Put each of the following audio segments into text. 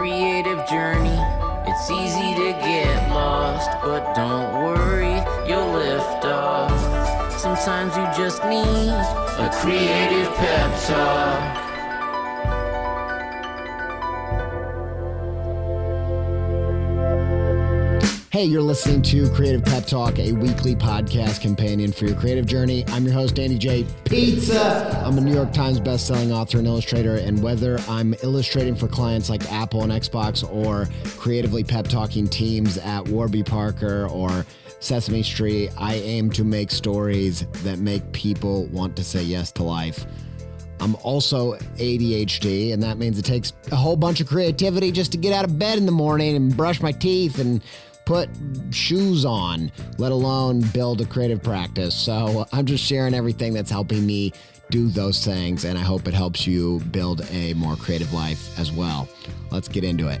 creative journey. It's easy to get lost, but don't worry, you'll lift off. Sometimes you just need a creative pep talk. Hey, you're listening to Creative Pep Talk, a weekly podcast companion for your creative journey. I'm your host, Andy J. Pizza. I'm a New York Times bestselling author and illustrator, and whether I'm illustrating for clients like Apple and Xbox or creatively pep talking teams at Warby Parker or Sesame Street, I aim to make stories that make people want to say yes to life. I'm also ADHD, and that means it takes a whole bunch of creativity just to get out of bed in the morning and brush my teeth and put shoes on, let alone build a creative practice. So I'm just sharing everything that's helping me do those things, and I hope it helps you build a more creative life as well. Let's get into it.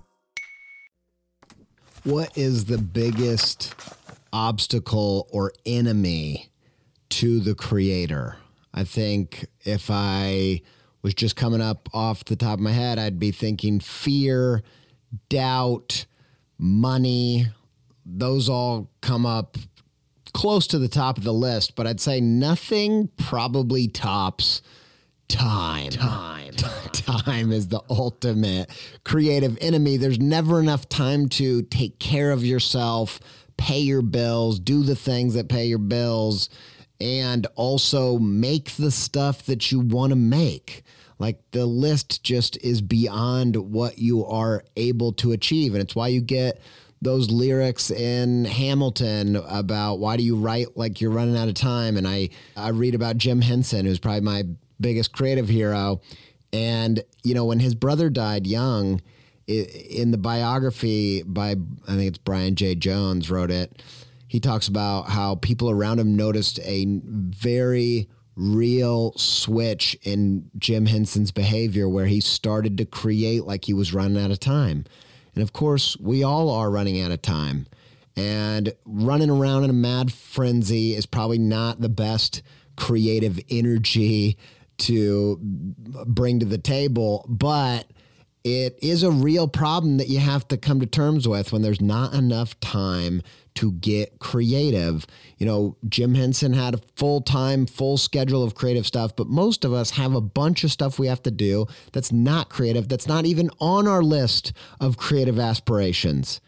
What is the biggest obstacle or enemy to the creator? I think if I was just coming up off the top of my head, I'd be thinking fear, doubt, money. Those all come up close to the top of the list, but I'd say nothing probably tops time. Time. time is the ultimate creative enemy. There's never enough time to take care of yourself, pay your bills, do the things that pay your bills, and also make the stuff that you want to make. Like the list just is beyond what you are able to achieve. And it's why you get those lyrics in Hamilton about why do you write like you're running out of time. And I, I read about Jim Henson, who's probably my biggest creative hero. And, you know, when his brother died young, in the biography by, I think it's Brian Jay Jones wrote it, he talks about how people around him noticed a very real switch in Jim Henson's behavior where he started to create like he was running out of time. And of course, we all are running out of time. And running around in a mad frenzy is probably not the best creative energy to bring to the table, but it is a real problem that you have to come to terms with when there's not enough time to get creative. You know, Jim Henson had a full time, full schedule of creative stuff, but most of us have a bunch of stuff we have to do that's not creative, that's not even on our list of creative aspirations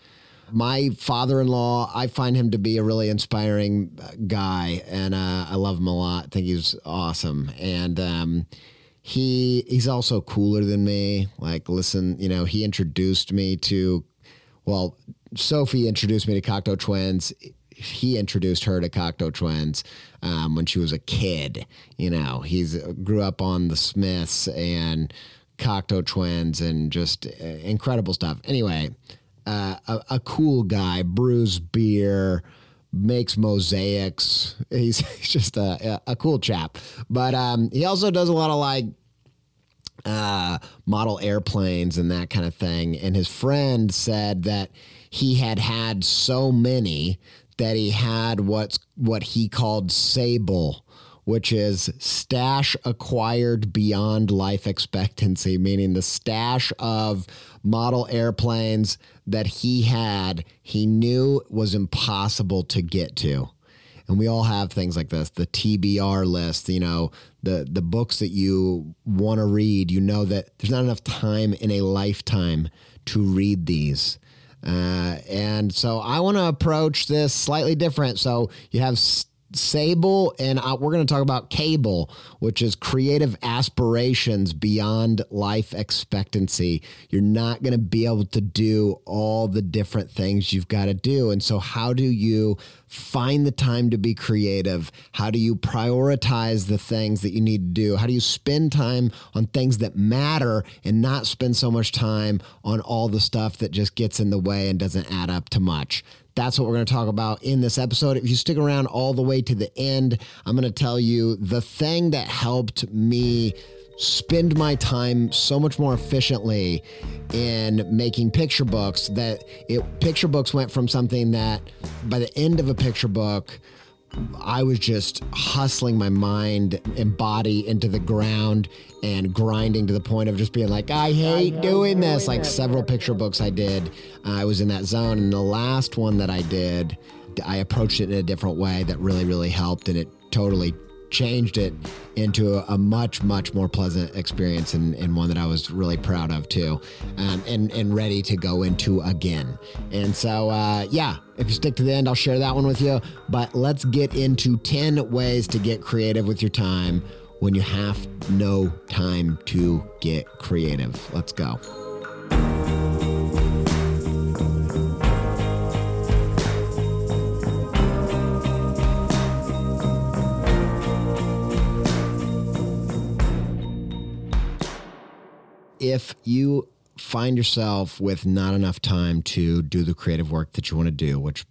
my father-in-law i find him to be a really inspiring uh, guy and uh, i love him a lot. I think he's awesome. And um, he he's also cooler than me. Like listen you know he introduced me to well sophie introduced me to cocteau twins. He introduced her to cocteau twins um, when she was a kid you know. He's uh, grew up on the smiths and cocteau twins and just uh, incredible stuff. Anyway uh, a, a, cool guy, brews beer, makes mosaics. He's, he's just a, a, cool chap. But um, he also does a lot of like uh, model airplanes and that kind of thing. And his friend said that he had had so many that he had what's what he called sable which is stash acquired beyond life expectancy, meaning the stash of model airplanes that he had, he knew was impossible to get to. and we all have things like this the tbr list you know the the books that you want to read. You know that there's not enough time in a lifetime to read these. Uh, and so i want to approach this slightly different. So you have st- Sable, and uh, we're going to talk about Cable, which is creative aspirations beyond life expectancy. You're not going to be able to do all the different things you've got to do. And so, how do you find the time to be creative? How do you prioritize the things that you need to do? How do you spend time on things that matter and not spend so much time on all the stuff that just gets in the way and doesn't add up to much? That's what we're going to talk about in this episode. If you stick around all the way to the end, I'm going to tell you the thing that helped me spend my time so much more efficiently in making picture books that it picture books went from something that by the end of a picture book I was just hustling my mind and body into the ground and grinding to the point of just being like, I hate doing this. Like several picture books I did, uh, I was in that zone. And the last one that I did, I approached it in a different way that really, really helped. And it totally changed it into a, a, much much more pleasant experience and, and one that I was really proud of too um, and and ready to go into again. And so uh, yeah if you stick to the end I'll share that one with you. But let's get into 10 ways to get creative with your time when you have no time to get creative. Let's go if you find yourself with not enough time to do the creative work that you want to do, which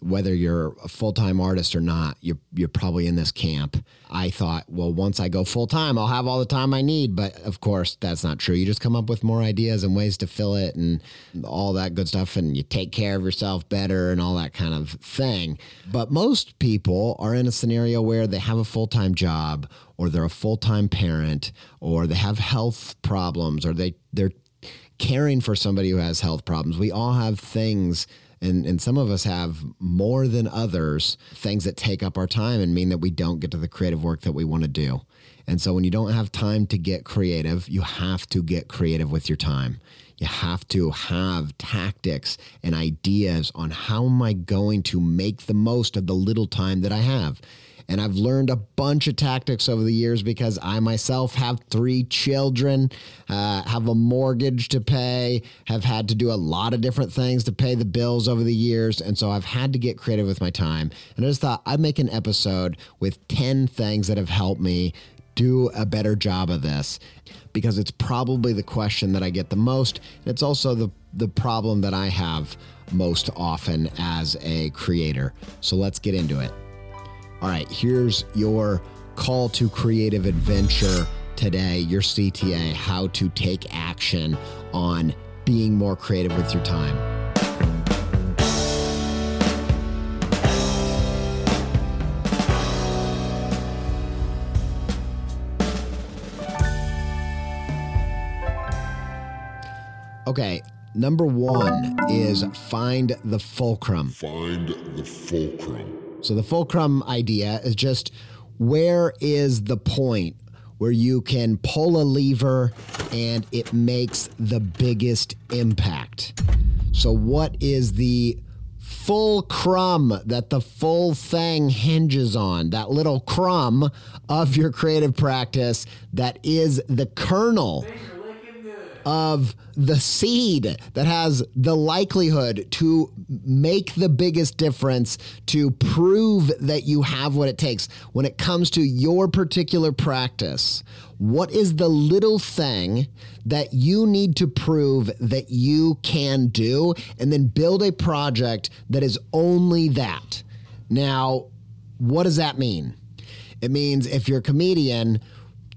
whether you're a full-time artist or not, you're you're probably in this camp. I thought, well, once I go full-time, I'll have all the time I need, but of course, that's not true. You just come up with more ideas and ways to fill it and all that good stuff and you take care of yourself better and all that kind of thing. But most people are in a scenario where they have a full-time job or they're a full-time parent or they have health problems or they they're caring for somebody who has health problems. We all have things and and some of us have more than others things that take up our time and mean that we don't get to the creative work that we want to do. And so when you don't have time to get creative, you have to get creative with your time. You have to have tactics and ideas on how am I going to make the most of the little time that I have. And I've learned a bunch of tactics over the years because I myself have three children, uh, have a mortgage to pay, have had to do a lot of different things to pay the bills over the years. And so I've had to get creative with my time. And I just thought I'd make an episode with 10 things that have helped me do a better job of this because it's probably the question that I get the most. And it's also the, the problem that I have most often as a creator. So let's get into it. All right, here's your call to creative adventure today, your CTA, how to take action on being more creative with your time. Okay, number one is find the fulcrum. Find the fulcrum. So the fulcrum idea is just where is the point where you can pull a lever and it makes the biggest impact. So what is the full crumb that the full thing hinges on, that little crumb of your creative practice that is the kernel of the seed that has the likelihood to make the biggest difference to prove that you have what it takes when it comes to your particular practice. What is the little thing that you need to prove that you can do? And then build a project that is only that. Now, what does that mean? It means if you're a comedian,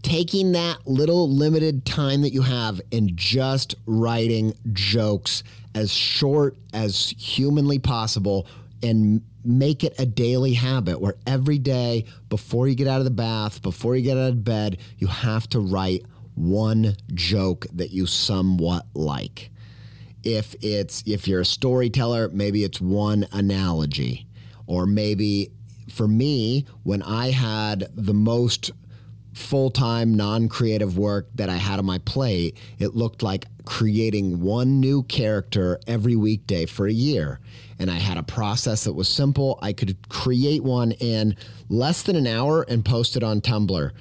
taking that little limited time that you have and just writing jokes as short as humanly possible and make it a daily habit where every day before you get out of the bath, before you get out of bed, you have to write one joke that you somewhat like. If it's if you're a storyteller, maybe it's one analogy or maybe for me, when I had the most full time, non creative work that I had on my plate, it looked like creating one new character every weekday for a year. And I had a process that was simple. I could create one in less than an hour and post it on Tumblr.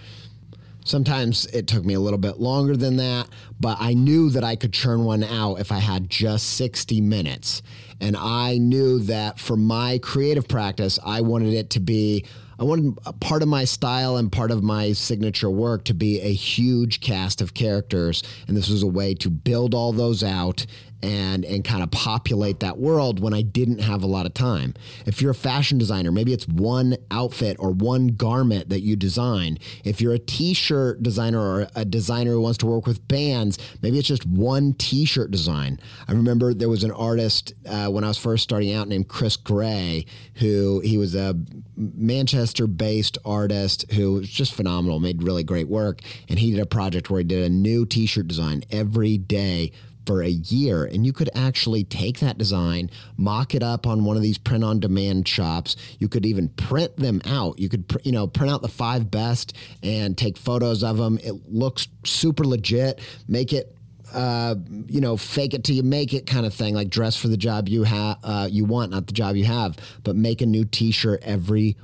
Sometimes it took me a little bit longer than that, but I knew that I could churn one out if I had just 60 minutes. And I knew that for my creative practice, I wanted it to be I wanted part of my style and part of my signature work to be a huge cast of characters. And this was a way to build all those out and and kind of populate that world when I didn't have a lot of time. If you're a fashion designer, maybe it's one outfit or one garment that you design. If you're a t-shirt designer or a designer who wants to work with bands, maybe it's just one t-shirt design. I remember there was an artist uh, when I was first starting out named Chris Gray, who he was a Manchester-based artist who was just phenomenal, made really great work, and he did a project where he did a new t-shirt design every day for a year and you could actually take that design mock it up on one of these print on demand shops. You could even print them out. You could you know print out the five best and take photos of them it looks super legit. Make it uh, you know, fake it till you make it kind of thing, like dress for the job you have, uh, you want, not the job you have, but make a new T-shirt every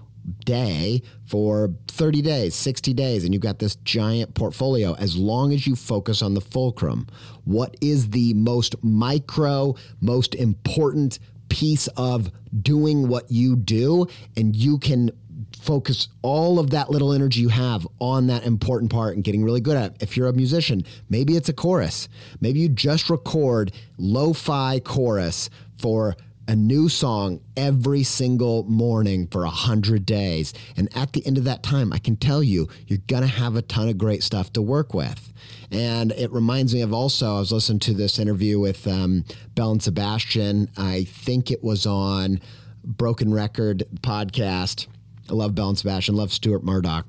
day for 30 days, 60 days, and you've got this giant portfolio as long as you focus on the fulcrum. What is the most micro, most important piece of doing what you do? And you can focus all of that little energy you have on that important part and getting really good at it. If you're a musician, maybe it's a chorus. Maybe you just record lo fi chorus for a new song every single morning for a hundred days. And at the end of that time, I can tell you, you're going to have a ton of great stuff to work with. And it reminds me of also, I was listening to this interview with um, Belle and Sebastian. I think it was on Broken Record podcast. I love Belle and Sebastian, love Stuart Murdoch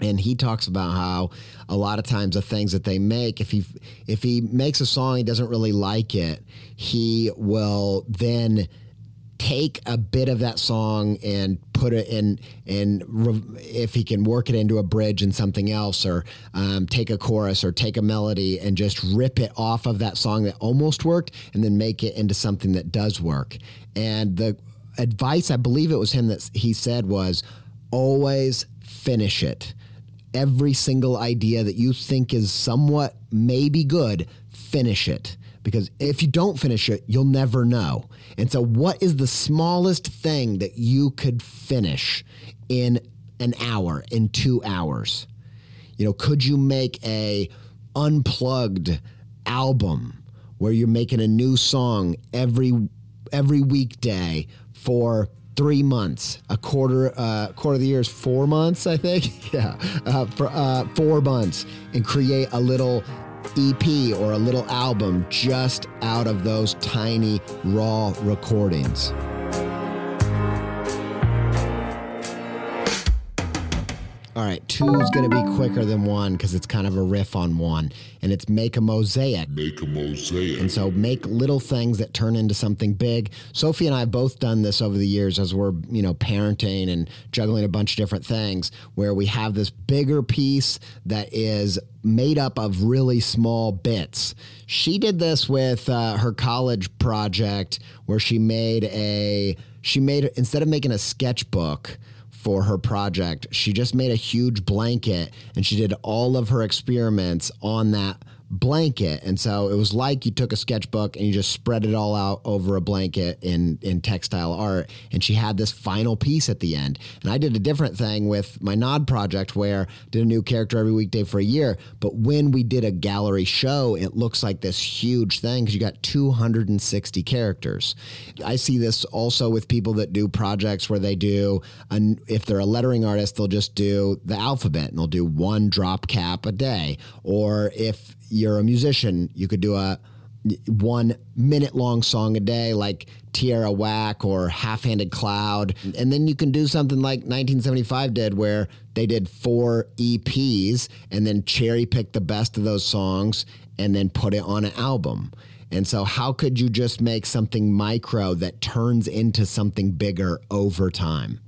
and he talks about how a lot of times the things that they make if he if he makes a song he doesn't really like it he will then take a bit of that song and put it in and if he can work it into a bridge and something else or um, take a chorus or take a melody and just rip it off of that song that almost worked and then make it into something that does work. And the advice i believe it was him that he said was always finish it every single idea that you think is somewhat maybe good, finish it. Because if you don't finish it, you'll never know. And so, what is the smallest thing that you could finish in an hour, in two hours? You know, could you make a unplugged album where you're making a new song every every weekday for three months. A quarter, uh, quarter of the year is four months, I think. yeah, uh, for uh, four months, and create a little EP or a little album just out of those tiny raw recordings. All right, two is going to be quicker than one because it's kind of a riff on one, and it's make a mosaic. Make a mosaic. And so make little things that turn into something big. Sophie and I have both done this over the years as we're, you know, parenting and juggling a bunch of different things where we have this bigger piece that is made up of really small bits. She did this with uh, her college project where she made a, she made, instead of making a sketchbook, for her project. She just made a huge blanket and she did all of her experiments on that blanket. And so it was like you took a sketchbook and you just spread it all out over a blanket in, in textile art. And she had this final piece at the end. And I did a different thing with my Nod project where I did a new character every weekday for a year. But when we did a gallery show, it looks like this huge thing because you got 260 characters. I see this also with people that do projects where they do, an, if they're a lettering artist, they'll just do the alphabet and they'll do one drop cap a day. Or if you're a musician, you could do a one minute long song a day like Tierra Whack or Half Handed Cloud. And then you can do something like 1975 did, where they did four EPs and then cherry pick the best of those songs and then put it on an album. And so, how could you just make something micro that turns into something bigger over time?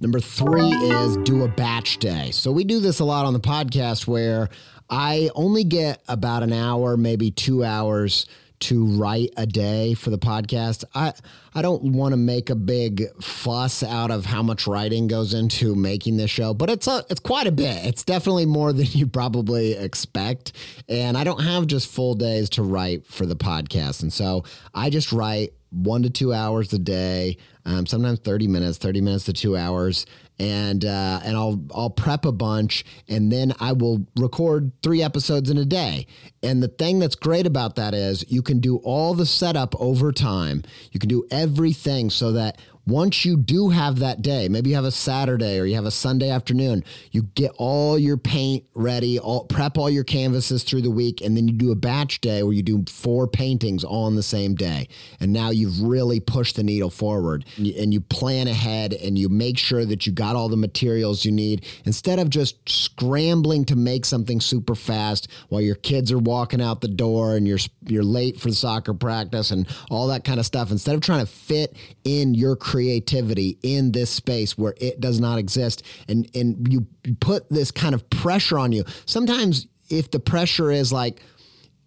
Number three is do a batch day. So we do this a lot on the podcast where I only get about an hour, maybe two hours to write a day for the podcast. I I don't want to make a big fuss out of how much writing goes into making this show, but it's a it's quite a bit. It's definitely more than you probably expect, and I don't have just full days to write for the podcast, and so I just write one to two hours a day, um, sometimes 30 minutes, 30 minutes to two hours. And uh, and I'll I'll prep a bunch and then I will record three episodes in a day. And the thing that's great about that is you can do all the setup over time. You can do everything so that once you do have that day, maybe you have a Saturday or you have a Sunday afternoon, you get all your paint ready, all, prep all your canvases through the week, and then you do a batch day where you do four paintings on the same day. And now you've really pushed the needle forward and you plan ahead and you make sure that you got all the materials you need instead of just scrambling to make something super fast while your kids are walking out the door and you're you're late for soccer practice and all that kind of stuff. Instead of trying to fit in your creativity in this space where it does not exist. And and you put this kind of pressure on you. Sometimes if the pressure is like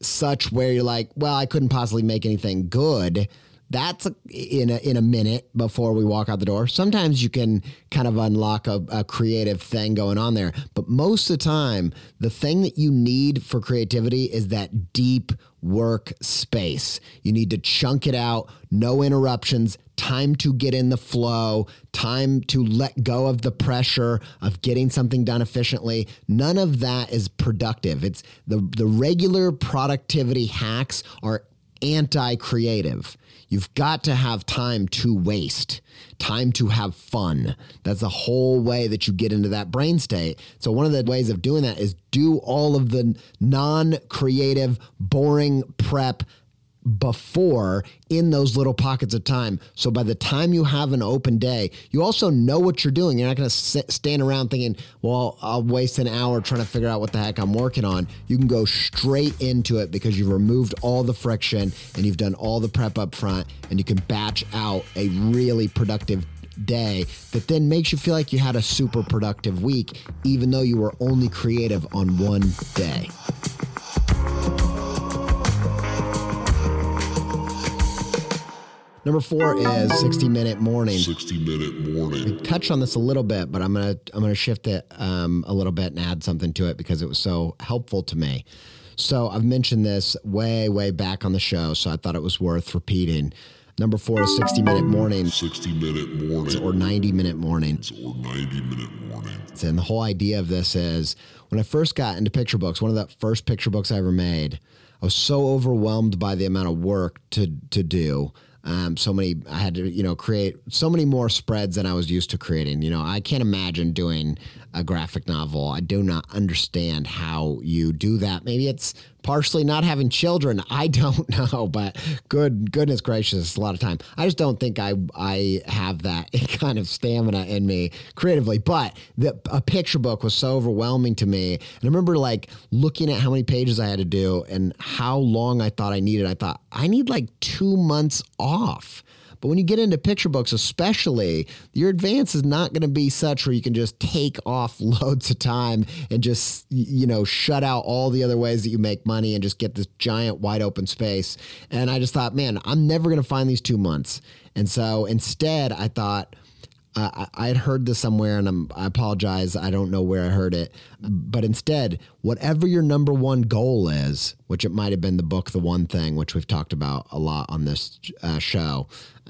such where you're like well i couldn't possibly make anything good that's in a, in a minute before we walk out the door. Sometimes you can kind of unlock a, a, creative thing going on there, but most of the time, the thing that you need for creativity is that deep work space. You need to chunk it out, no interruptions, time to get in the flow, time to let go of the pressure of getting something done efficiently. None of that is productive. It's the the regular productivity hacks are anti-creative. You've got to have time to waste, time to have fun. That's the whole way that you get into that brain state. So, one of the ways of doing that is do all of the non creative, boring prep before in those little pockets of time. So by the time you have an open day, you also know what you're doing. You're not going to stand around thinking, well, I'll waste an hour trying to figure out what the heck I'm working on. You can go straight into it because you've removed all the friction and you've done all the prep up front and you can batch out a really productive day that then makes you feel like you had a super productive week, even though you were only creative on one day. Number four is 60 minute morning. 60 minute morning. We touched on this a little bit, but I'm gonna I'm gonna shift it um, a little bit and add something to it because it was so helpful to me. So I've mentioned this way way back on the show, so I thought it was worth repeating. Number four is 60 minute morning. 60 minute morning. Or 90 minute morning. Or 90 minute morning. And the whole idea of this is when I first got into picture books, one of the first picture books I ever made, I was so overwhelmed by the amount of work to to do um, so many, I had to, you know, create so many more spreads than I was used to creating. You know, I can't imagine doing a graphic novel. I do not understand how you do that. Maybe it's partially not having children. I don't know, but good goodness gracious, a lot of time. I just don't think I I have that kind of stamina in me creatively. But the a picture book was so overwhelming to me, and I remember like looking at how many pages I had to do and how long I thought I needed. I thought I need like two months off but when you get into picture books, especially, your advance is not going to be such where you can just take off loads of time and just, you know, shut out all the other ways that you make money and just get this giant wide open space. And I just thought, man, I'm never going to find these two months. And so instead, I thought, uh, I had heard this somewhere, and I'm, I apologize. I don't know where I heard it, but instead, whatever your number one goal is, which it might have been the book, The One Thing, which we've talked about a lot on this uh, show.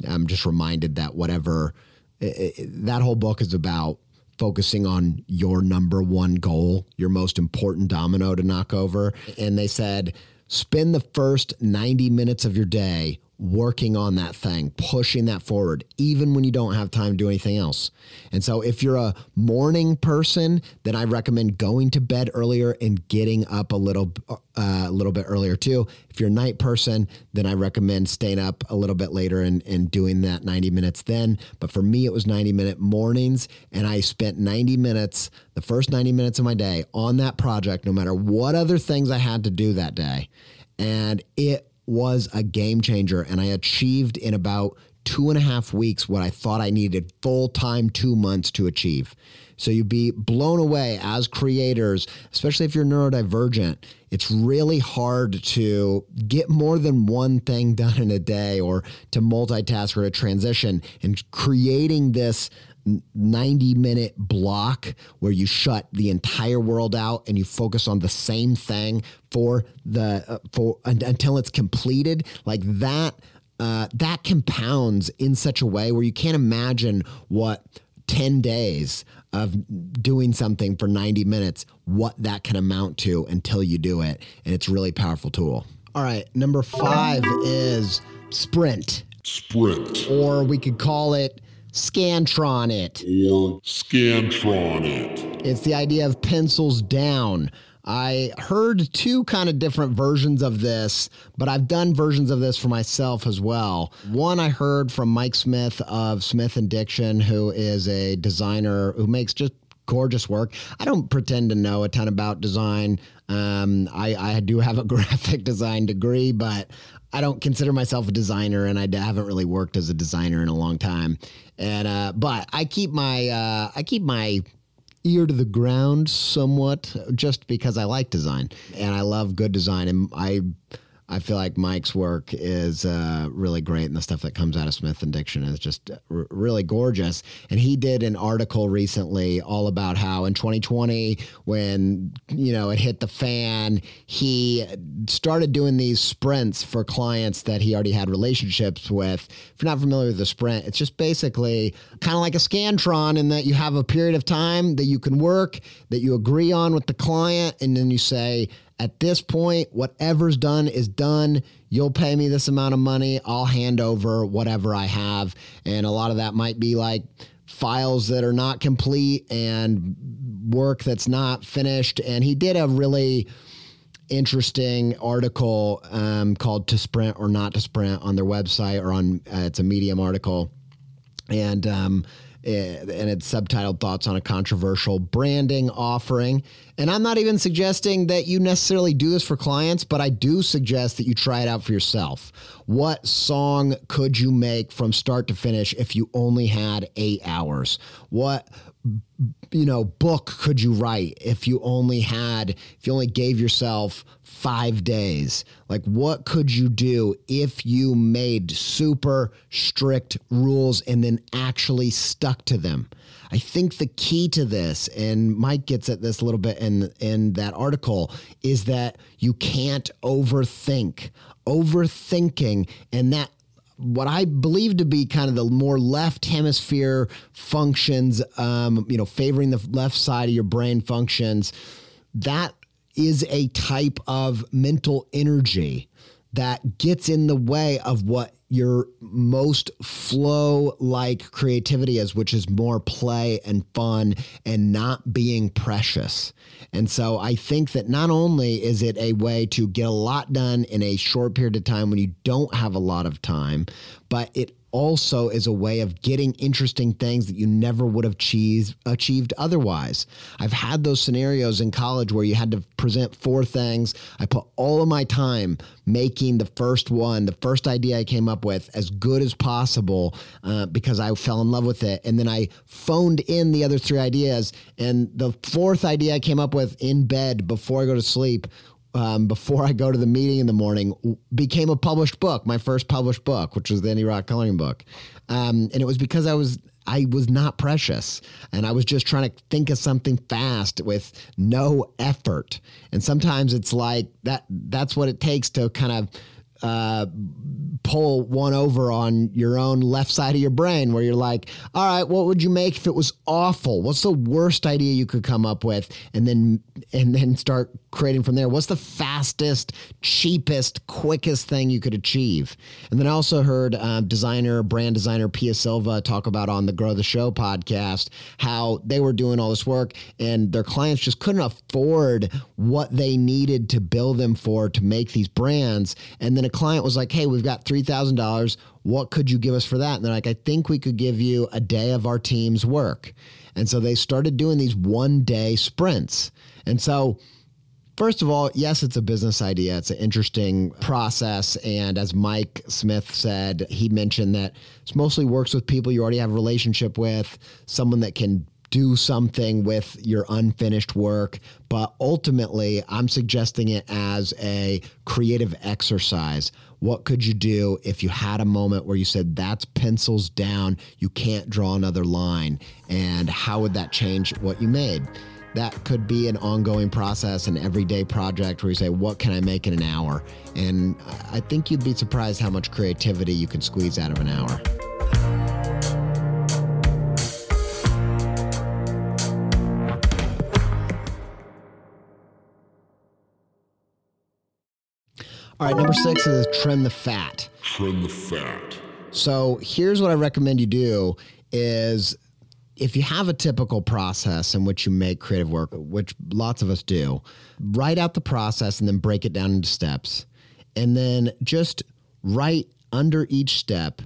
I'm just reminded that whatever it, it, that whole book is about focusing on your number one goal, your most important domino to knock over. And they said, spend the first 90 minutes of your day working on that thing, pushing that forward, even when you don't have time to do anything else. And so, if you're a morning person, then I recommend going to bed earlier and getting up a little, uh, a little bit earlier too. If you're a night person, then I recommend staying up a little bit later and, and doing that 90 minutes then. But for me, it was 90 minute mornings, and I spent 90 minutes, the first 90 minutes of my day, on that project, no matter what other things I had to do that day. And it was a game changer and I achieved in about two and a half weeks what I thought I needed full time two months to achieve. So you'd be blown away as creators, especially if you're neurodivergent. It's really hard to get more than one thing done in a day or to multitask or to transition. And creating this 90 minute block where you shut the entire world out and you focus on the same thing for the uh, for until it's completed like that uh, that compounds in such a way where you can't imagine what 10 days of doing something for 90 minutes, what that can amount to until you do it. And it's a really powerful tool. All right, number five is Sprint, Sprint. or we could call it Scantron it. Or Scantron it. It's the idea of pencils down. I heard two kind of different versions of this, but I've done versions of this for myself as well. One I heard from Mike Smith of Smith and Diction, who is a designer who makes just gorgeous work. I don't pretend to know a ton about design. Um, I, I do have a graphic design degree, but I don't consider myself a designer, and I haven't really worked as a designer in a long time. And uh, but I keep my uh, I keep my ear to the ground somewhat just because I like design and I love good design and I I feel like Mike's work is uh, really great, and the stuff that comes out of Smith and Diction is just r- really gorgeous. And he did an article recently all about how in 2020, when you know it hit the fan, he started doing these sprints for clients that he already had relationships with. If you're not familiar with the sprint, it's just basically kind of like a Scantron in that you have a period of time that you can work that you agree on with the client, and then you say at this point, whatever's done is done. You'll pay me this amount of money. I'll hand over whatever I have. And a lot of that might be like files that are not complete and work that's not finished. And he did a really interesting article um, called To Sprint or Not to Sprint on their website or on uh, it's a Medium article. And, um, Eh, and it's subtitled Thoughts on a Controversial Branding Offering. And I'm not even suggesting that you necessarily do this for clients, but I do suggest that you try it out for yourself. What song could you make from start to finish if you only had eight hours? What you know book could you write if you only had if you only gave yourself five days? Like what could you do if you made super strict rules and then actually stuck to them? I think the key to this and mike gets at this a little bit in in that article is that you can't overthink. Overthinking and that what I believe to be kind of the more left hemisphere functions, um, you know, favoring the left side of your brain functions, that is a type of mental energy that gets in the way of what your most flow like creativity is, which is more play and fun and not being precious. And so I think that not only is it a way to get a lot done in a short period of time when you don't have a lot of time, but it also is a way of getting interesting things that you never would have achieved otherwise. I've had those scenarios in college where you had to present four things. I put all of my time making the first one, the first idea I came up with, as good as possible uh, because I fell in love with it. And then I phoned in the other three ideas. And the fourth idea I came up with in bed before I go to sleep um, before I go to the meeting in the morning became a published book, my first published book, which was the Indie Rock Coloring book. Um, and it was because I was I was not precious and I was just trying to think of something fast with no effort. And sometimes it's like that that's what it takes to kind of uh, pull one over on your own left side of your brain where you're like, all right, what would you make if it was awful? What's the worst idea you could come up with? And then and then start creating from there. What's the fastest, cheapest, quickest thing you could achieve? And then I also heard uh, designer, brand designer Pia Silva talk about on the Grow the Show podcast how they were doing all this work and their clients just couldn't afford what they needed to bill them for to make these brands. And then a client was like, hey, we've got $3,000. What could you give us for that? And they're like, I think we could give you a day of our team's work. And so they started doing these one day sprints. And so First of all, yes, it's a business idea. It's an interesting process. And as Mike Smith said, he mentioned that it mostly works with people you already have a relationship with, someone that can do something with your unfinished work. But ultimately, I'm suggesting it as a creative exercise. What could you do if you had a moment where you said, that's pencils down, you can't draw another line? And how would that change what you made? that could be an ongoing process, an everyday project where you say, What can I make in an hour? And I think you'd be surprised how much creativity you can squeeze out of an hour. All right, number six is trim the fat. Trim the fat. So here's what I recommend you do is if you have a typical process in which you make creative work, which lots of us do, write out the process and then break it down into steps. And then just write under each step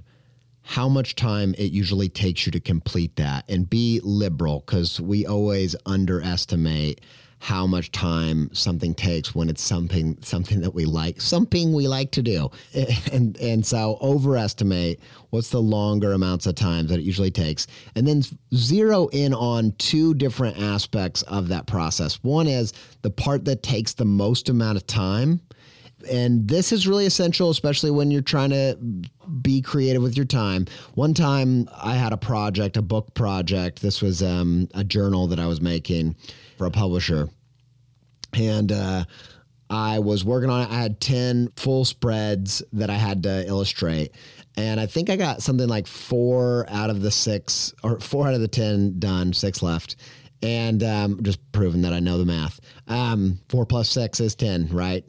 how much time it usually takes you to complete that. And be liberal because we always underestimate how much time something takes when it's something something that we like something we like to do. And and so overestimate what's the longer amounts of time that it usually takes. And then zero in on two different aspects of that process. One is the part that takes the most amount of time and this is really essential, especially when you're trying to be creative with your time. One time I had a project, a book project. This was um, a journal that I was making for a publisher. And uh, I was working on it. I had 10 full spreads that I had to illustrate. And I think I got something like four out of the six, or four out of the 10 done, six left. And um, just proving that I know the math. Um, four plus six is 10, right?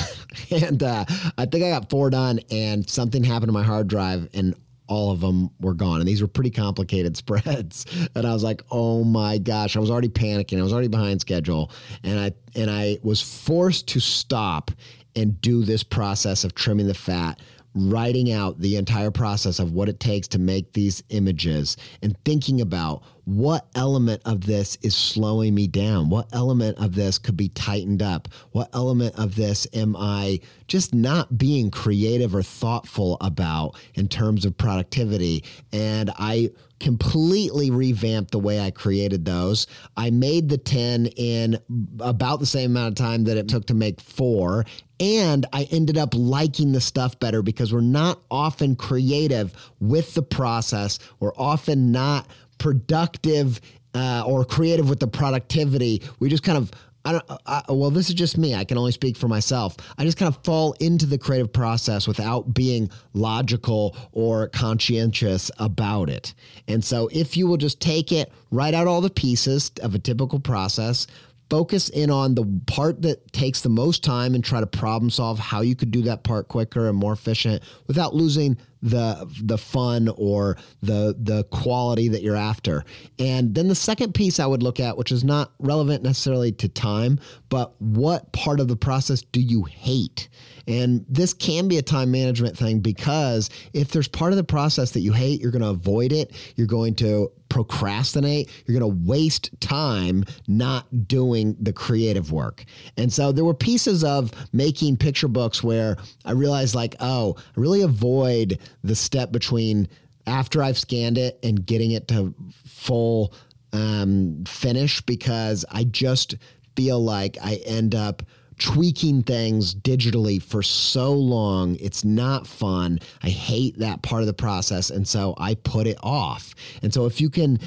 and uh, I think I got four done, and something happened to my hard drive, and all of them were gone. And these were pretty complicated spreads. And I was like, oh my gosh, I was already panicking. I was already behind schedule. And I and I was forced to stop and do this process of trimming the fat writing out the entire process of what it takes to make these images and thinking about what element of this is slowing me down? What element of this could be tightened up? What element of this am I just not being creative or thoughtful about in terms of productivity? And I completely revamped the way I created those. I made the 10 in about the same amount of time that it took to make four. And I ended up liking the stuff better because we're not often creative with the process. We're often not productive uh, or creative with the productivity. We just kind of I don't, I, well, this is just me. I can only speak for myself. I just kind of fall into the creative process without being logical or conscientious about it. And so, if you will just take it, write out all the pieces of a typical process, focus in on the part that takes the most time and try to problem solve how you could do that part quicker and more efficient without losing the the fun or the the quality that you're after. And then the second piece I would look at which is not relevant necessarily to time, but what part of the process do you hate? And this can be a time management thing because if there's part of the process that you hate, you're going to avoid it. You're going to procrastinate. You're going to waste time not doing the creative work. And so there were pieces of making picture books where I realized, like, oh, I really avoid the step between after I've scanned it and getting it to full um, finish because I just feel like I end up tweaking things digitally for so long. It's not fun. I hate that part of the process. And so I put it off. And so if you can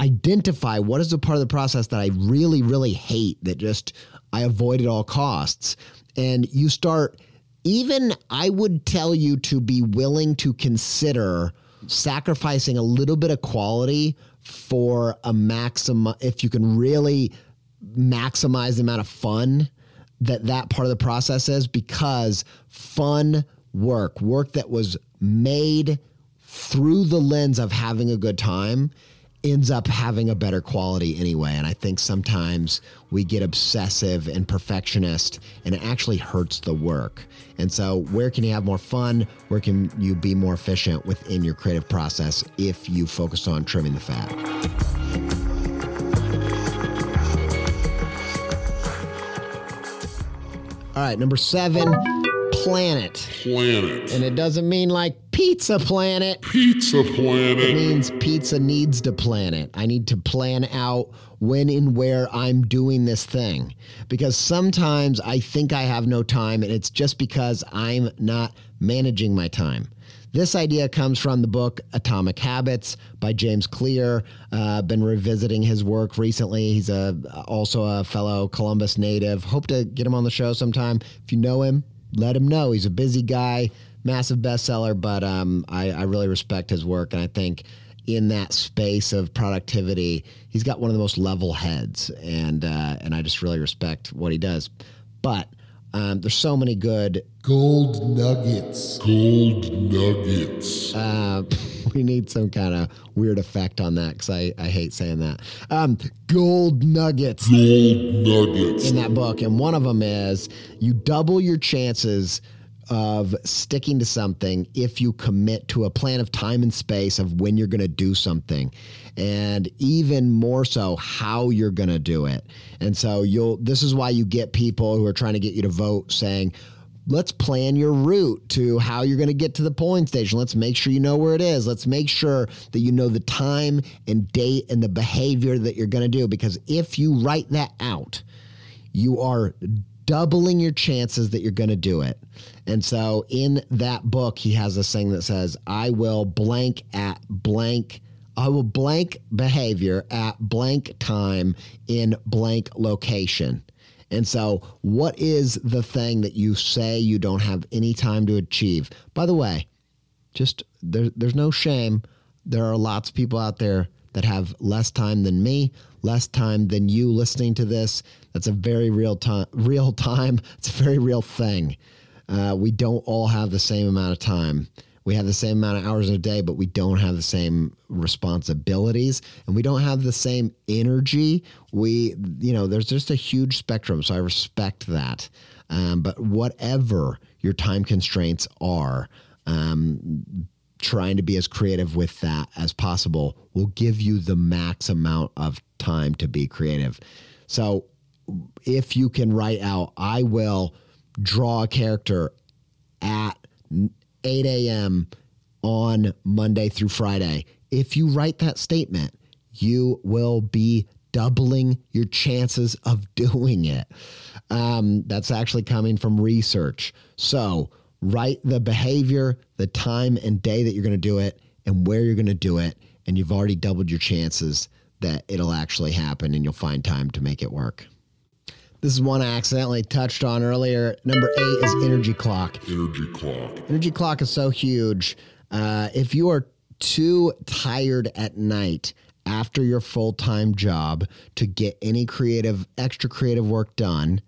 identify what is the part of the process that I really, really hate that just I avoid at all costs, and you start, even I would tell you to be willing to consider sacrificing a little bit of quality for a maximum, if you can really maximize the amount of fun that that part of the process is because fun work, work that was made through the lens of having a good time, ends up having a better quality anyway. And I think sometimes we get obsessive and perfectionist and it actually hurts the work. And so, where can you have more fun? Where can you be more efficient within your creative process if you focus on trimming the fat? All right, number seven, planet. Planet. And it doesn't mean like pizza planet. Pizza planet. It means pizza needs to plan it. I need to plan out when and where I'm doing this thing. Because sometimes I think I have no time, and it's just because I'm not managing my time. This idea comes from the book Atomic Habits by James Clear. Uh, been revisiting his work recently. He's a also a fellow Columbus native. Hope to get him on the show sometime. If you know him, let him know. He's a busy guy, massive bestseller, but um, I, I really respect his work, and I think in that space of productivity, he's got one of the most level heads, and uh, and I just really respect what he does. But um, there's so many good. Gold nuggets. Gold nuggets. Uh, we need some kind of weird effect on that because I, I hate saying that. Um, gold nuggets Gold nuggets. in that book, and one of them is you double your chances of sticking to something if you commit to a plan of time and space of when you're going to do something and even more so how you're going to do it and so you'll this is why you get people who are trying to get you to vote saying let's plan your route to how you're going to get to the polling station. Let's make sure you know where it is. Let's make sure that you know the time and date and the behavior that you're going to do. Because if you write that out, you are doubling your chances that you're going to do it. And so in that book, he has this thing that says, I will blank at blank. I will blank behavior at blank time in blank location. And so, what is the thing that you say you don't have any time to achieve? By the way, just there, there's no shame. There are lots of people out there that have less time than me, less time than you listening to this. That's a very real time. Real time. It's a very real thing. Uh, we don't all have the same amount of time. We have the same amount of hours in a day, but we don't have the same responsibilities and we don't have the same energy. We, you know, there's just a huge spectrum. So I respect that. Um, but whatever your time constraints are, um, trying to be as creative with that as possible will give you the max amount of time to be creative. So if you can write out, I will draw a character at 8 a.m. on Monday through Friday. If you write that statement, you will be doubling your chances of doing it. Um, that's actually coming from research. So, write the behavior, the time and day that you're going to do it, and where you're going to do it. And you've already doubled your chances that it'll actually happen and you'll find time to make it work. This is one I accidentally touched on earlier. Number eight is energy clock. Energy clock. Energy clock is so huge. Uh, if you are too tired at night after your full time job to get any creative, extra creative work done,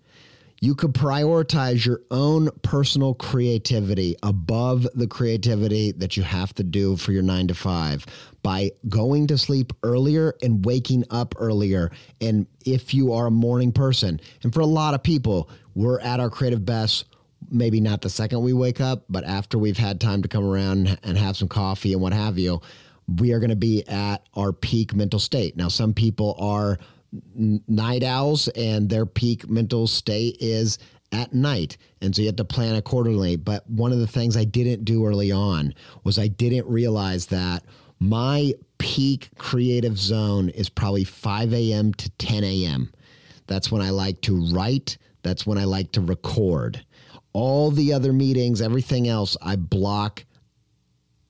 you could prioritize your own personal creativity above the creativity that you have to do for your nine to five by going to sleep earlier and waking up earlier. And if you are a morning person, and for a lot of people, we're at our creative best maybe not the second we wake up, but after we've had time to come around and have some coffee and what have you, we are going to be at our peak mental state. Now, some people are night owls and their peak mental state is at night. And so you have to plan accordingly. But one of the things I didn't do early on was I didn't realize that my peak creative zone is probably 5 a.m. to 10 a.m. That's when I like to write. That's when I like to record. All the other meetings, everything else, I block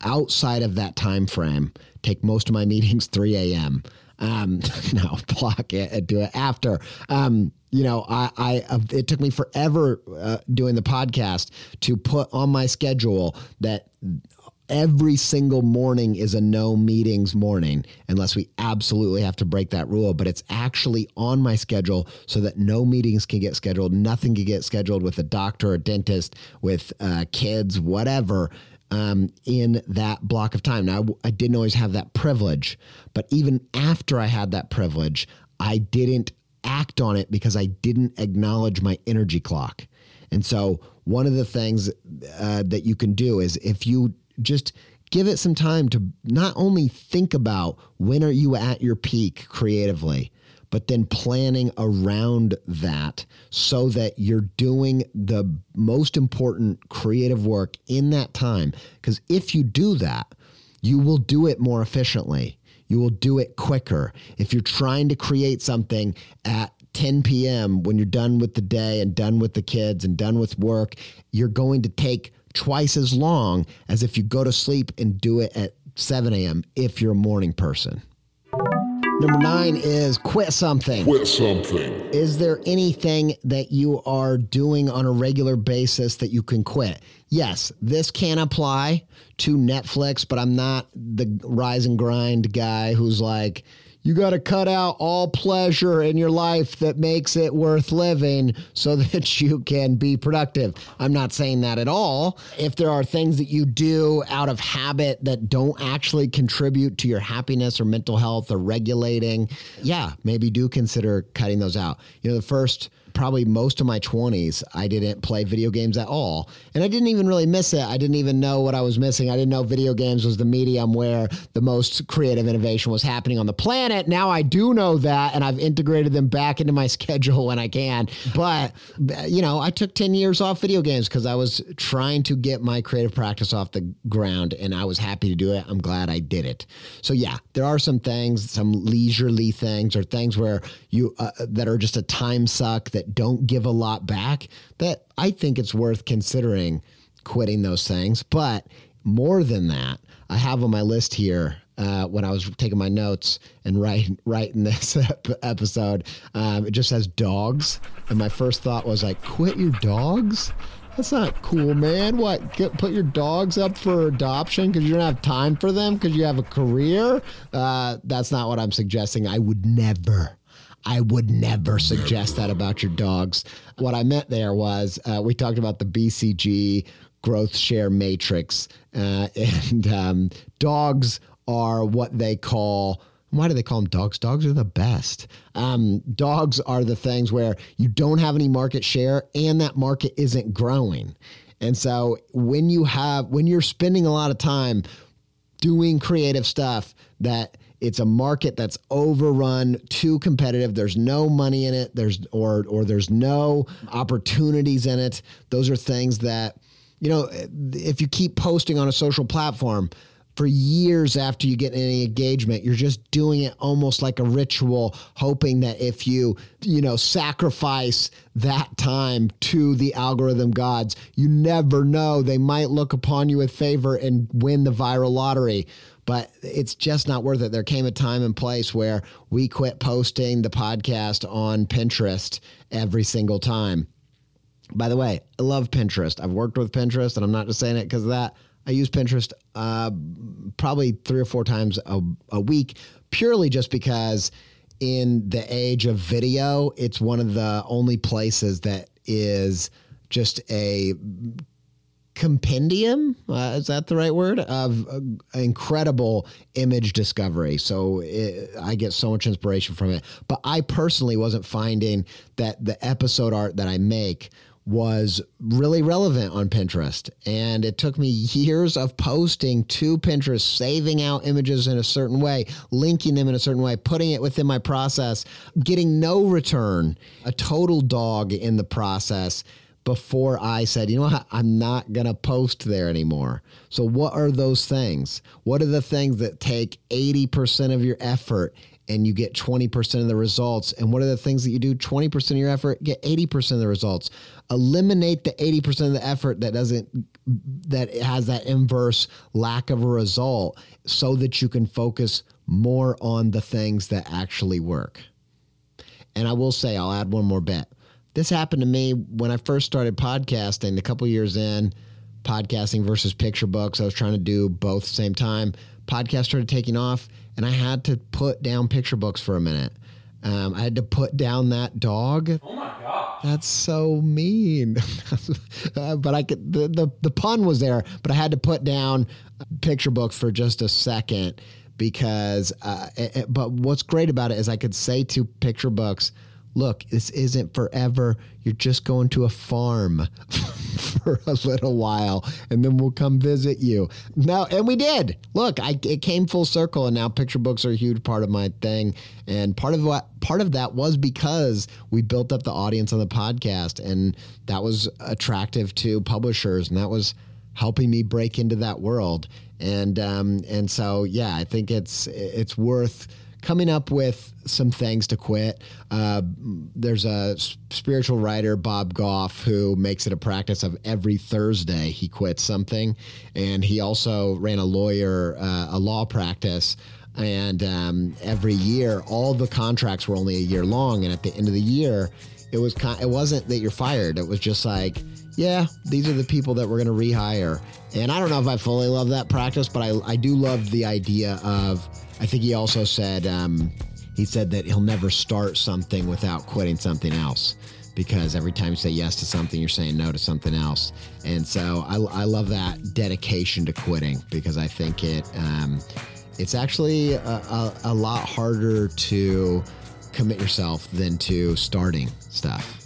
outside of that time frame. Take most of my meetings 3 a.m. Um, no, block it do it after. Um, you know, I, I, uh, it took me forever uh, doing the podcast to put on my schedule that every single morning is a no meetings morning unless we absolutely have to break that rule but it's actually on my schedule so that no meetings can get scheduled nothing can get scheduled with a doctor a dentist with uh, kids whatever um, in that block of time. Now I didn't always have that privilege but even after i had that privilege i didn't act on it because i didn't acknowledge my energy clock. And so one of the things uh, that you can do is if you just give it some time to not only think about when are you at your peak creatively, but then planning around that so that you're doing the most important creative work in that time. Because if you do that, you will do it more efficiently. You will do it quicker. If you're trying to create something at 10 p.m. when you're done with the day and done with the kids and done with work, you're going to take twice as long as if you go to sleep and do it at 7 a.m. if you're a morning person. Number nine is quit something. Quit something. Is there anything that you are doing on a regular basis that you can quit? Yes, this can apply to Netflix, but I'm not the rise and grind guy who's like, you got to cut out all pleasure in your life that makes it worth living so that you can be productive. I'm not saying that at all. If there are things that you do out of habit that don't actually contribute to your happiness or mental health or regulating, yeah, maybe do consider cutting those out. You know, the first probably most of my 20s, I didn't play video games at all. And I didn't even really miss it. I didn't even know what I was missing. I didn't know video games was the medium where the most creative innovation was happening on the planet. Now I do know that, and I've integrated them back into my schedule when I can. But, you know, I took 10 years off video games because I was trying to get my creative practice off the ground, and I was happy to do it. I'm glad I did it. So, yeah, there are some things, some leisurely things, or things where you, uh, that are just a time suck don't give a lot back that I think it's worth considering quitting those things. But more than that, I have on my list here uh, when I was taking my notes and writing writing this episode. Um, it just says dogs, and my first thought was like, quit your dogs. That's not cool, man. What? Get, put your dogs up for adoption because you don't have time for them because you have a career? Uh, that's not what I'm suggesting. I would never I would never suggest that about your dogs. What I meant there was uh, we talked about the BCG growth share matrix, uh, and um, dogs are what they call. Why do they call them dogs? Dogs are the best. Um, dogs are the things where you don't have any market share and that market isn't growing. And so when you have, when you're spending a lot of time doing creative stuff that it's a market that's overrun, too competitive. There's no money in it. There's or or there's no opportunities in it. Those are things that you know, if you keep posting on a social platform, for years after you get any engagement you're just doing it almost like a ritual hoping that if you you know sacrifice that time to the algorithm gods you never know they might look upon you with favor and win the viral lottery but it's just not worth it. There came a time and place where we quit posting the podcast on Pinterest every single time. By the way, I love Pinterest. I've worked with Pinterest, and I'm not just saying it because of that. I use Pinterest uh, probably three or four times a, a week, purely just because in the age of video, it's one of the only places that is just a compendium uh, is that the right word? Of uh, incredible image discovery. So it, i get so much inspiration from it. But i personally wasn't finding that the episode art that i make was really relevant on Pinterest. And it took me years of posting to Pinterest, saving out images in a certain way, linking them in a certain way, putting it within my process, getting no return, a total dog in the process before I said, you know what, I'm not going to post there anymore. So, what are those things? What are the things that take 80% of your effort and you get 20% of the results? And what are the things that you do 20% of your effort, get 80% of the results? Eliminate the 80% of the effort that doesn't, that has that inverse lack of a result so that you can focus more on the things that actually work. And I will say, I'll add one more bit this happened to me when I first started podcasting a couple years in, podcasting versus picture books. I was trying to do both at the same time. Podcast started taking off, and I had to put down picture books for a minute. Um, I had to put down that dog. Oh my god, that's so mean. uh, but I could the, the the pun was there, but I had to put down picture books for just a second because. Uh, it, but what's great about it is I could say to picture books look, this isn't forever. You're just going to a farm. for a little while and then we'll come visit you. No, and we did. Look, I, it came full circle and now picture books are a huge part of my thing. And part of what part of that was because we built up the audience on the podcast and that was attractive to publishers and that was helping me break into that world. And um, and so yeah, I think it's it's worth coming up with some things to quit. Uh, there's a spiritual writer, Bob Goff, who makes it a practice of every Thursday he quits something, and he also ran a lawyer, uh, a law practice. And um, every year, all the contracts were only a year long, and at the end of the year, it was it wasn't that you're fired. It was just like, yeah, these are the people that we're going to rehire. And I don't know if I fully love that practice, but I, I do love the idea of I think he also said um, he said that he'll never start something without quitting something else because every time you say yes to something, you're saying no to something else. And so I, I love that dedication to quitting because I think it um, it's actually a, a, a lot harder to commit yourself than to starting stuff.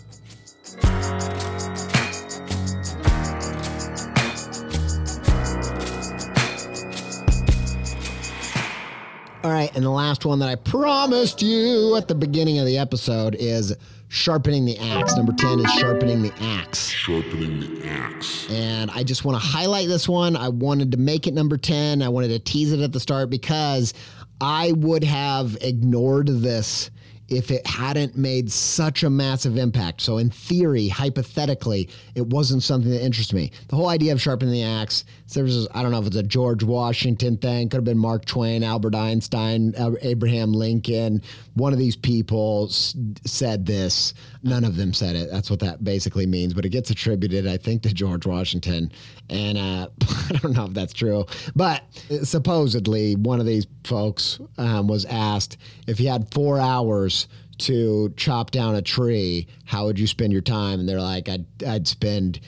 Right, and the last one that I promised you at the beginning of the episode is sharpening the axe. Number 10 is sharpening the axe. Sharpening the axe. And I just want to highlight this one. I wanted to make it number 10. I wanted to tease it at the start because I would have ignored this if it hadn't made such a massive impact. So, in theory, hypothetically, it wasn't something that interests me. The whole idea of sharpening the axe, there was, I don't know if it's a George Washington thing, could have been Mark Twain, Albert Einstein, Abraham Lincoln. One of these people said this. None of them said it. That's what that basically means. But it gets attributed, I think, to George Washington. And uh, I don't know if that's true. But supposedly, one of these folks um, was asked if he had four hours to chop down a tree, how would you spend your time? And they're like, I'd, I'd spend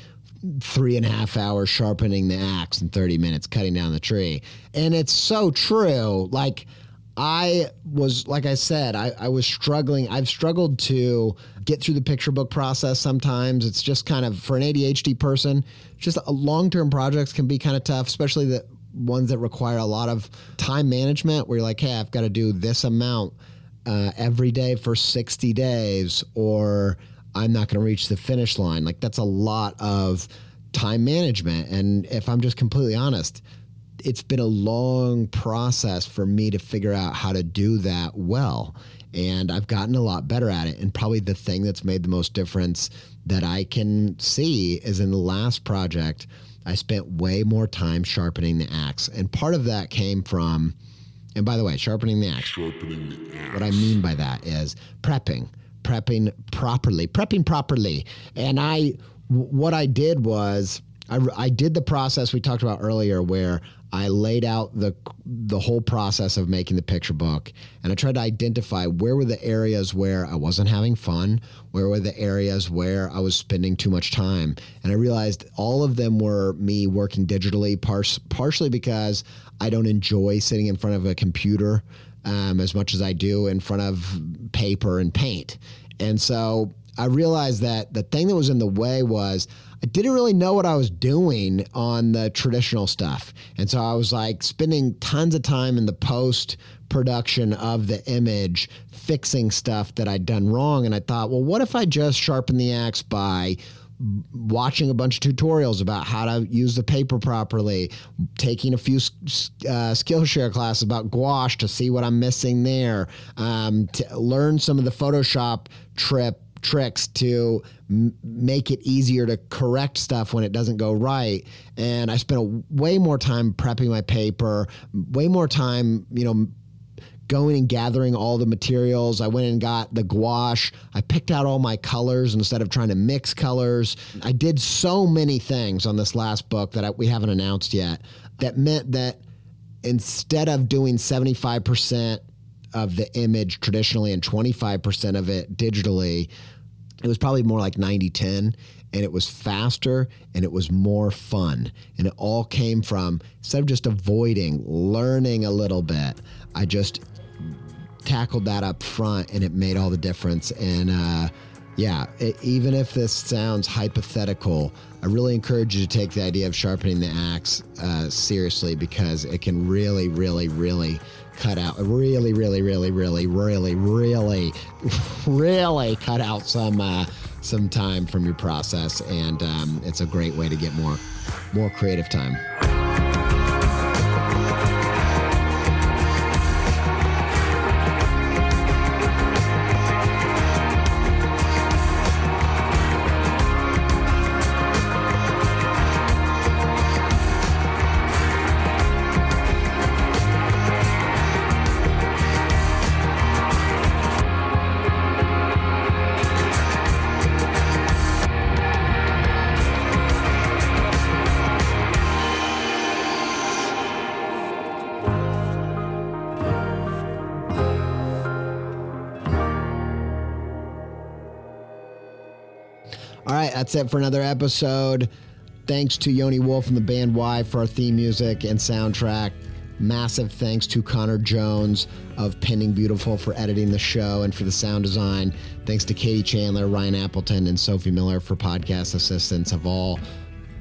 three and a half hours sharpening the axe and 30 minutes cutting down the tree. And it's so true. Like, I was, like I said, I, I was struggling. I've struggled to get through the picture book process sometimes. It's just kind of, for an ADHD person, just long term projects can be kind of tough, especially the ones that require a lot of time management where you're like, hey, I've got to do this amount uh, every day for 60 days, or I'm not going to reach the finish line. Like, that's a lot of time management. And if I'm just completely honest, it's been a long process for me to figure out how to do that well. And I've gotten a lot better at it. And probably the thing that's made the most difference that I can see is in the last project, I spent way more time sharpening the axe. And part of that came from, and by the way, sharpening the axe. Sharpening the axe. What I mean by that is prepping, prepping properly, prepping properly. And I, what I did was, I, I did the process we talked about earlier where I laid out the the whole process of making the picture book and I tried to identify where were the areas where I wasn't having fun, where were the areas where I was spending too much time. And I realized all of them were me working digitally par- partially because I don't enjoy sitting in front of a computer um, as much as I do in front of paper and paint. And so I realized that the thing that was in the way was I didn't really know what I was doing on the traditional stuff. And so I was like spending tons of time in the post production of the image fixing stuff that I'd done wrong. And I thought, well, what if I just sharpen the axe by watching a bunch of tutorials about how to use the paper properly, taking a few uh, Skillshare classes about gouache to see what I'm missing there, um, to learn some of the Photoshop trip tricks to m- make it easier to correct stuff when it doesn't go right. And I spent a, way more time prepping my paper, way more time, you know, going and gathering all the materials. I went and got the gouache. I picked out all my colors instead of trying to mix colors. I did so many things on this last book that I, we haven't announced yet that meant that instead of doing 75% of the image traditionally and 25% of it digitally, it was probably more like 90 10 and it was faster and it was more fun. And it all came from instead of just avoiding learning a little bit, I just tackled that up front and it made all the difference. And uh, yeah, it, even if this sounds hypothetical, I really encourage you to take the idea of sharpening the axe uh, seriously because it can really, really, really cut out, really, really, really, really, really, really, really cut out some uh, some time from your process, and um, it's a great way to get more more creative time. It for another episode. Thanks to Yoni Wolf and the band WHY? for our theme music and soundtrack. Massive thanks to Connor Jones of Pending Beautiful for editing the show and for the sound design. Thanks to Katie Chandler, Ryan Appleton, and Sophie Miller for podcast assistance of all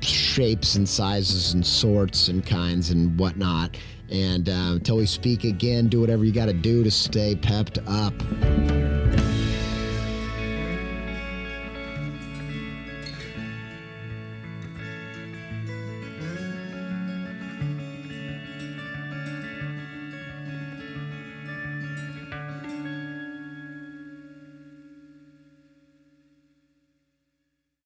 shapes and sizes and sorts and kinds and whatnot. And uh, until we speak again, do whatever you got to do to stay pepped up.